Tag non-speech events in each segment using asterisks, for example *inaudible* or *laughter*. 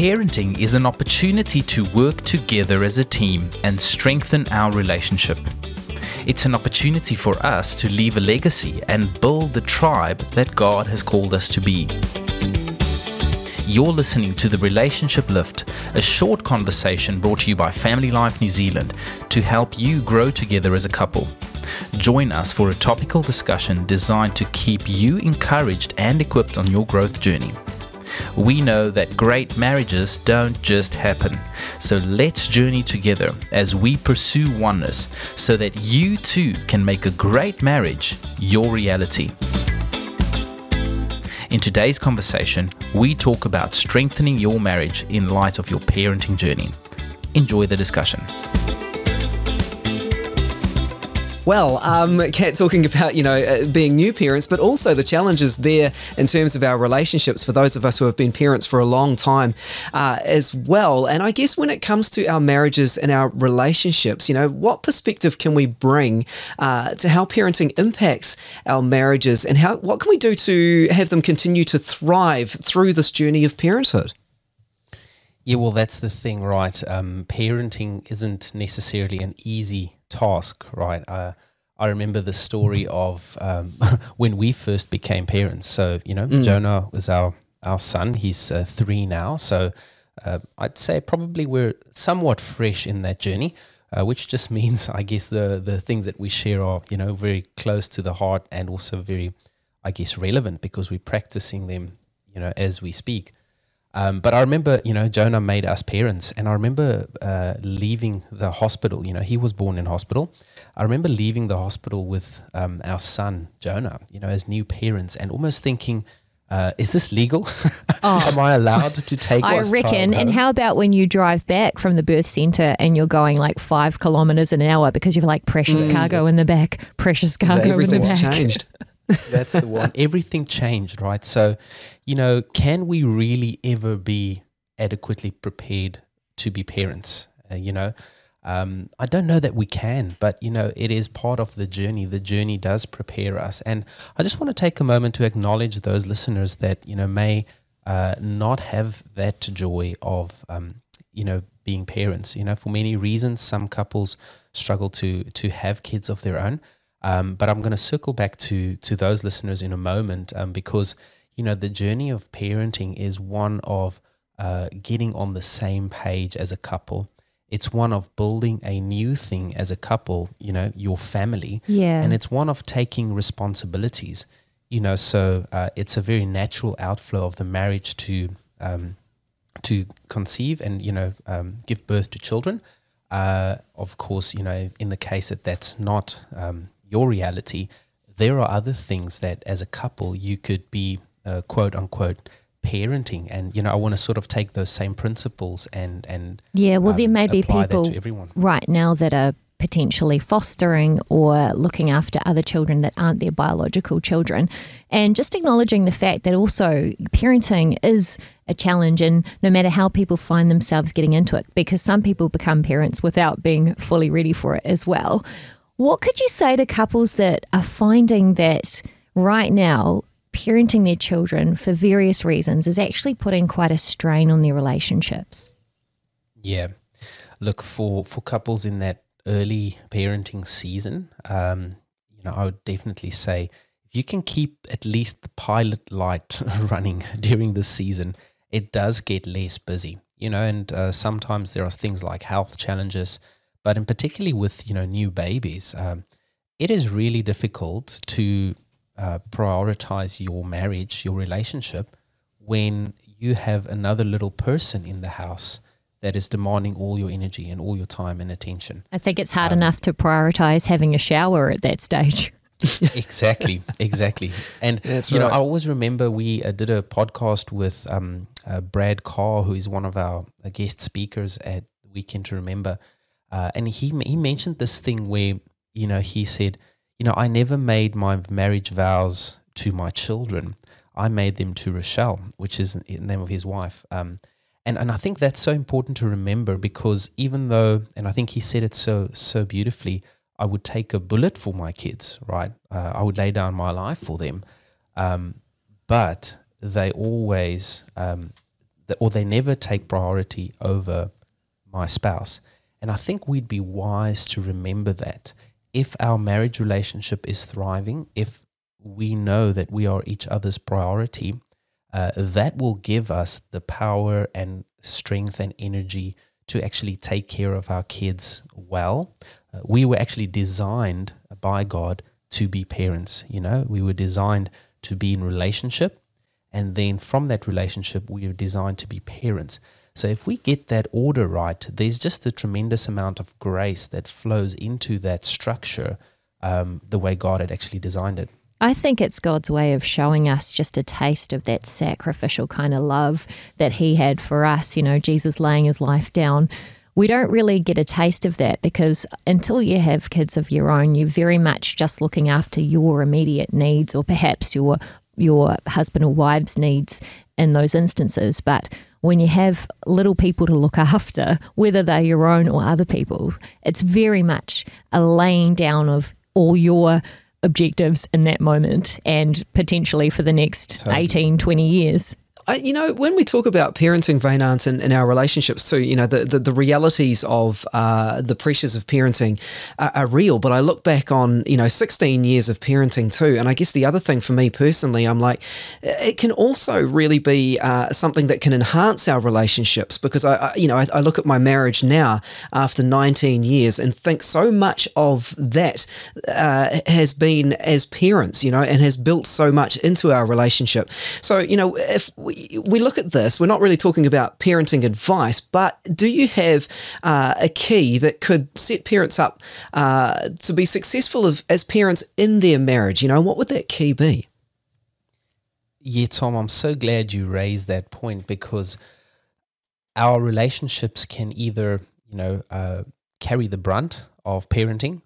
Parenting is an opportunity to work together as a team and strengthen our relationship. It's an opportunity for us to leave a legacy and build the tribe that God has called us to be. You're listening to the Relationship Lift, a short conversation brought to you by Family Life New Zealand to help you grow together as a couple. Join us for a topical discussion designed to keep you encouraged and equipped on your growth journey. We know that great marriages don't just happen. So let's journey together as we pursue oneness so that you too can make a great marriage your reality. In today's conversation, we talk about strengthening your marriage in light of your parenting journey. Enjoy the discussion. Well, um, Kat, talking about you know uh, being new parents, but also the challenges there in terms of our relationships for those of us who have been parents for a long time uh, as well. And I guess when it comes to our marriages and our relationships, you know, what perspective can we bring uh, to how parenting impacts our marriages, and how what can we do to have them continue to thrive through this journey of parenthood? Yeah, well, that's the thing, right? Um, parenting isn't necessarily an easy task, right? Uh, I remember the story of um, *laughs* when we first became parents. So you know, mm. Jonah was our our son. He's uh, three now. So uh, I'd say probably we're somewhat fresh in that journey, uh, which just *laughs* means I guess the the things that we share are you know very close to the heart and also very, I guess, relevant because we're practicing them you know as we speak. Um, but I remember, you know, Jonah made us parents, and I remember uh, leaving the hospital. You know, he was born in hospital. I remember leaving the hospital with um, our son Jonah, you know, as new parents, and almost thinking, uh, "Is this legal? *laughs* Oh. Am I allowed to take?" I reckon. And how about when you drive back from the birth center and you're going like five kilometers an hour because you've like precious mm. cargo in the back, precious cargo in the back. changed. *laughs* That's the one. Everything changed, right? So, you know, can we really ever be adequately prepared to be parents? Uh, you know, um, I don't know that we can, but you know, it is part of the journey. The journey does prepare us, and I just want to take a moment to acknowledge those listeners that you know may uh, not have that joy of um, you know being parents. You know, for many reasons, some couples struggle to to have kids of their own. Um, but I'm going to circle back to to those listeners in a moment um, because you know the journey of parenting is one of uh, getting on the same page as a couple. It's one of building a new thing as a couple. You know, your family. Yeah. And it's one of taking responsibilities. You know, so uh, it's a very natural outflow of the marriage to um, to conceive and you know um, give birth to children. Uh, of course, you know, in the case that that's not um, your reality, there are other things that as a couple you could be uh, quote unquote parenting and you know i want to sort of take those same principles and and yeah well um, there may be people right now that are potentially fostering or looking after other children that aren't their biological children. And just acknowledging the fact that also parenting is a challenge, and no matter how people find themselves getting into it, because some people become parents without being fully ready for it as well. What could you say to couples that are finding that right now parenting their children for various reasons is actually putting quite a strain on their relationships? Yeah. Look, for, for couples in that early parenting season, um, you know, I would definitely say if you can keep at least the pilot light *laughs* running during this season, it does get less busy, you know, and uh, sometimes there are things like health challenges, but in particularly with you know new babies, um, it is really difficult to uh, prioritize your marriage, your relationship, when you have another little person in the house that is demanding all your energy and all your time and attention. I think it's hard um, enough to prioritize having a shower at that stage. *laughs* exactly, exactly. And That's you right. know, I always remember we uh, did a podcast with um, uh, Brad Carr, who is one of our uh, guest speakers at Weekend to Remember, uh, and he he mentioned this thing where you know he said, you know, I never made my marriage vows to my children. I made them to Rochelle, which is the name of his wife. Um, and and I think that's so important to remember because even though, and I think he said it so so beautifully, I would take a bullet for my kids, right? Uh, I would lay down my life for them, um, but they always um, or they never take priority over my spouse. And I think we'd be wise to remember that if our marriage relationship is thriving, if we know that we are each other's priority, uh, that will give us the power and strength and energy to actually take care of our kids well. Uh, we were actually designed by God to be parents. You know, we were designed to be in relationship, and then from that relationship, we are designed to be parents. So if we get that order right, there's just a tremendous amount of grace that flows into that structure um, the way God had actually designed it. I think it's God's way of showing us just a taste of that sacrificial kind of love that He had for us. You know, Jesus laying His life down. We don't really get a taste of that because until you have kids of your own, you're very much just looking after your immediate needs or perhaps your your husband or wife's needs in those instances. But when you have little people to look after, whether they're your own or other people, it's very much a laying down of all your objectives in that moment and potentially for the next totally. 18, 20 years. I, you know, when we talk about parenting, Vaynant, and, in our relationships too, you know, the, the, the realities of uh, the pressures of parenting are, are, real. But I look back on, you know, 16 years of parenting too. And I guess the other thing for me personally, I'm like, it can also really be uh, something that can enhance our relationships because I, I you know, I, I, look at my marriage now after 19 years and think so much of that uh, has been as parents, you know, and has built so much into our relationship. So, you know, if we, look at this, we're not really talking about parenting advice, but do you have uh, a key that could set parents up uh, to be successful of, as parents in their marriage? You know, what would that key be? Yeah, Tom, I'm so glad you raised that point because our relationships can either, you know, uh, carry the brunt of parenting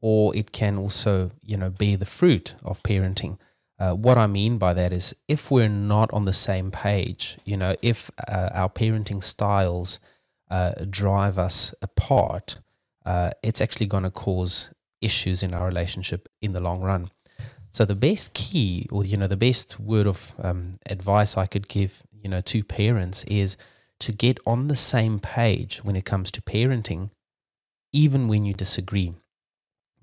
or it can also, you know, bear the fruit of parenting. Uh, what I mean by that is if we're not on the same page, you know, if uh, our parenting styles uh, drive us apart, uh, it's actually going to cause issues in our relationship in the long run. So the best key, or you know, the best word of um, advice I could give, you know, to parents is to get on the same page when it comes to parenting, even when you disagree.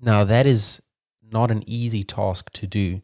Now that is not an easy task to do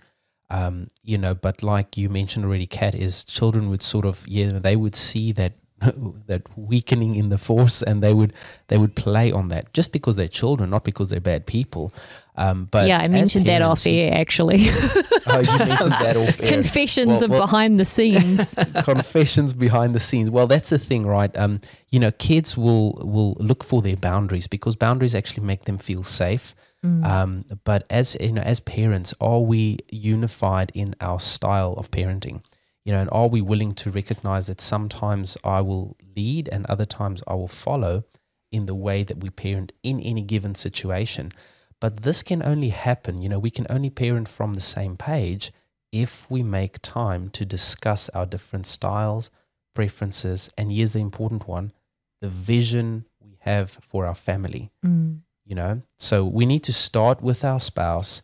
um, you know, but like you mentioned already, Kat, is children would sort of yeah they would see that *laughs* that weakening in the force and they would they would play on that just because they're children, not because they're bad people. Um, but yeah, I mentioned parents, that off air actually. *laughs* oh, you mentioned that off air. Confessions well, well, of behind the scenes. *laughs* confessions behind the scenes. Well, that's the thing, right? Um, you know, kids will will look for their boundaries because boundaries actually make them feel safe. Mm. Um, but as you know, as parents, are we unified in our style of parenting? You know, and are we willing to recognize that sometimes I will lead and other times I will follow in the way that we parent in any given situation? But this can only happen, you know, we can only parent from the same page if we make time to discuss our different styles, preferences, and here's the important one the vision we have for our family. Mm you know? So we need to start with our spouse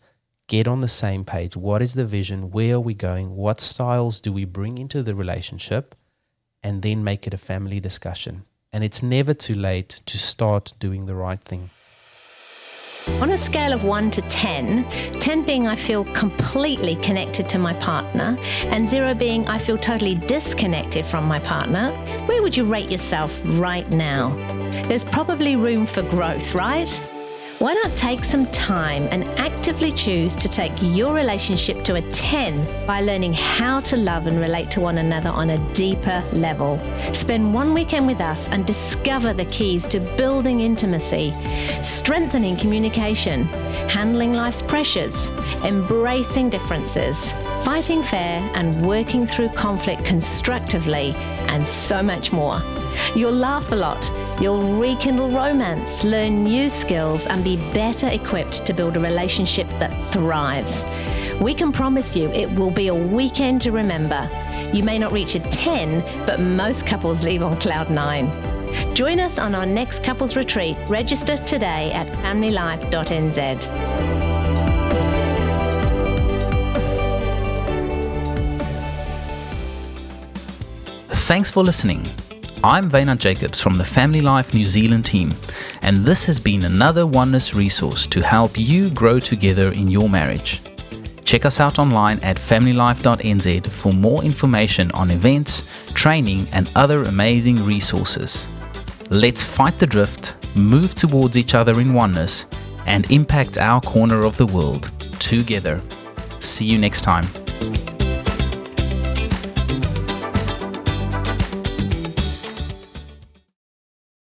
get on the same page. What is the vision? Where are we going? What styles do we bring into the relationship? And then make it a family discussion. And it's never too late to start doing the right thing on a scale of 1 to 10, 10 being I feel completely connected to my partner, and 0 being I feel totally disconnected from my partner, where would you rate yourself right now? There's probably room for growth, right? Why not take some time and actively choose to take your relationship to a 10 by learning how to love and relate to one another on a deeper level? Spend one weekend with us and discover the keys to building intimacy, strengthening communication, handling life's pressures, embracing differences, fighting fair, and working through conflict constructively, and so much more. You'll laugh a lot, you'll rekindle romance, learn new skills, and be better equipped to build a relationship that thrives. We can promise you it will be a weekend to remember. You may not reach a 10, but most couples leave on cloud 9. Join us on our next couples retreat. Register today at familylife.nz. Thanks for listening. I'm Vena Jacobs from the Family Life New Zealand team, and this has been another Oneness resource to help you grow together in your marriage. Check us out online at familylife.nz for more information on events, training, and other amazing resources. Let's fight the drift, move towards each other in oneness, and impact our corner of the world together. See you next time.